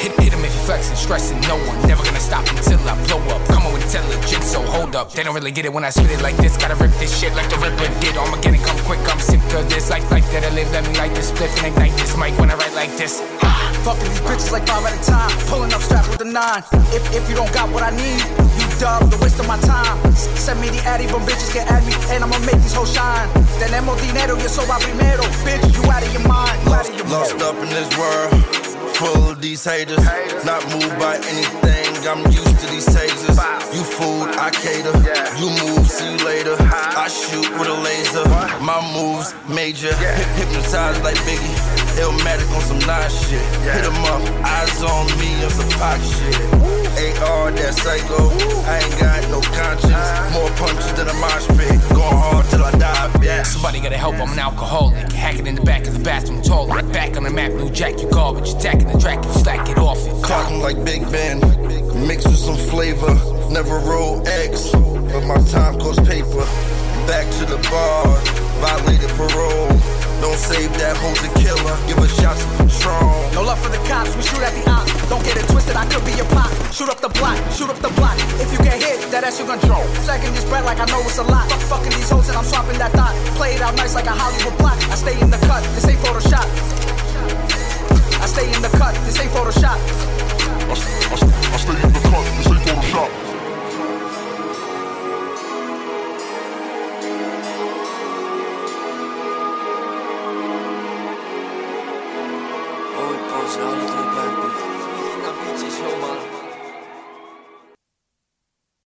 Hit, hit him if you flexing, stressing, no one. Never gonna stop until I blow up. Come on with intelligence, so hold up. They don't really get it when I spit it like this. Gotta rip this shit like the Ripper did. Oh, I'm gonna come quick, I'm sick of this. Life, life that I live, let me light this spliff and ignite this mic when I write like this. Fucking these bitches like five at a time. Pulling up strapped with a nine. If, if you don't got what I need, you dub, the waste of my time. S- Send me the addy, but bitches can add me, and I'ma make these hoes shine. Tenemos dinero, yo soy primero. Bitch, you out of your mind. You out of your Lost mind. up in this world, of these haters. Not moved by anything, I'm used to these tasers. You food, I cater. You move, see you later. I shoot with a laser. My moves major. Hyp- Hypnotized like Biggie. Illmatic on some nice shit. Hit 'em up, eyes on me on some Pac shit. AR, that psycho. I ain't Somebody gotta help, I'm an alcoholic. Hacking in the back of the bathroom toilet. Back on the map, new jack, you garbage. Attacking the track, you slack it off it. 'em like Big Ben, mixed with some flavor. Never roll X, but my time costs paper. Back to the bar, violated parole. Don't save that hoe to killer. Give a shot to Shoot up the block, shoot up the block. If you get hit, that ass you gon' drop. Second this bread like I know it's a lot. Fuck fucking these hoes and I'm swapping that thought. Play it out nice like a Hollywood block. I stay in the cut, this ain't Photoshop. I stay in the cut, this ain't Photoshop. I, I, I stay in the cut, this ain't Photoshop. Hoy posado